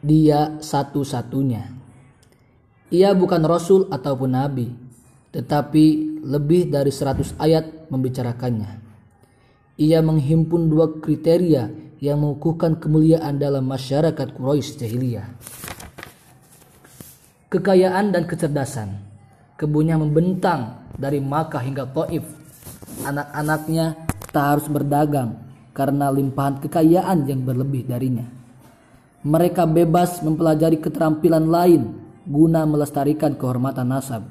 Dia satu-satunya. Ia bukan rasul ataupun nabi, tetapi lebih dari 100 ayat membicarakannya. Ia menghimpun dua kriteria yang mengukuhkan kemuliaan dalam masyarakat Quraisy jahiliyah. Kekayaan dan kecerdasan. Kebunnya membentang dari Makkah hingga Taif. Anak-anaknya tak harus berdagang karena limpahan kekayaan yang berlebih darinya. Mereka bebas mempelajari keterampilan lain guna melestarikan kehormatan nasab.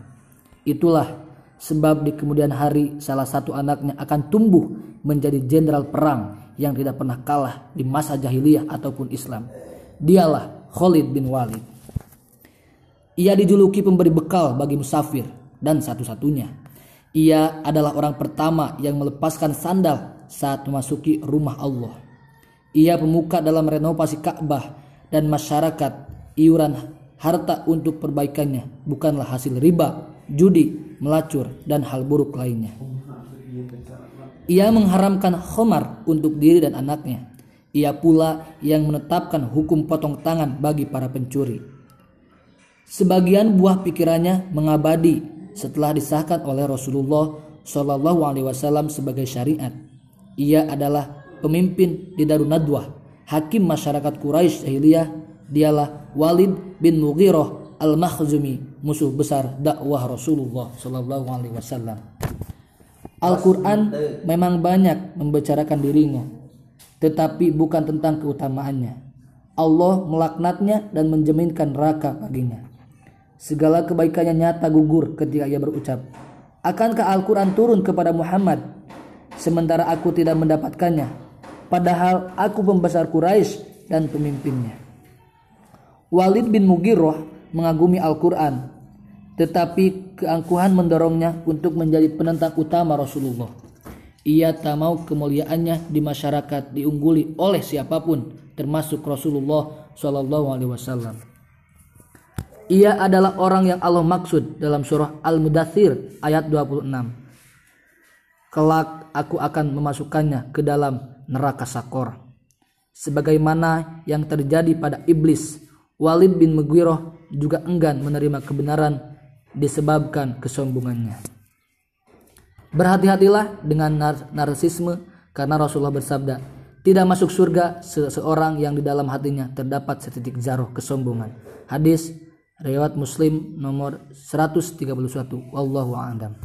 Itulah sebab di kemudian hari salah satu anaknya akan tumbuh menjadi jenderal perang yang tidak pernah kalah di masa jahiliyah ataupun Islam. Dialah Khalid bin Walid. Ia dijuluki pemberi bekal bagi musafir dan satu-satunya. Ia adalah orang pertama yang melepaskan sandal saat memasuki rumah Allah. Ia pemuka dalam renovasi Ka'bah dan masyarakat iuran harta untuk perbaikannya bukanlah hasil riba, judi, melacur, dan hal buruk lainnya. Ia mengharamkan khomar untuk diri dan anaknya. Ia pula yang menetapkan hukum potong tangan bagi para pencuri. Sebagian buah pikirannya mengabadi setelah disahkan oleh Rasulullah Shallallahu Alaihi Wasallam sebagai syariat. Ia adalah pemimpin di Darun Nadwah, hakim masyarakat Quraisy jahiliyah. Dialah Walid bin Mughirah al-Makhzumi, musuh besar dakwah Rasulullah Shallallahu Alaihi Wasallam. Al-Quran memang banyak membicarakan dirinya, tetapi bukan tentang keutamaannya. Allah melaknatnya dan menjaminkan neraka baginya. Segala kebaikannya nyata gugur ketika ia berucap, Akankah Al-Quran turun kepada Muhammad sementara aku tidak mendapatkannya, padahal aku pembesar Quraisy dan pemimpinnya. Walid bin Mughirah mengagumi Al-Quran, tetapi keangkuhan mendorongnya untuk menjadi penentang utama Rasulullah. Ia tak mau kemuliaannya di masyarakat diungguli oleh siapa pun, termasuk Rasulullah Shallallahu Alaihi Wasallam. Ia adalah orang yang Allah maksud dalam surah Al-Mudathir ayat 26 kelak aku akan memasukkannya ke dalam neraka sakor. Sebagaimana yang terjadi pada iblis, Walid bin Mughirah juga enggan menerima kebenaran disebabkan kesombongannya. Berhati-hatilah dengan nar narsisme karena Rasulullah bersabda, tidak masuk surga seseorang yang di dalam hatinya terdapat setitik zaroh kesombongan. Hadis riwayat Muslim nomor 131. Wallahu a'lam.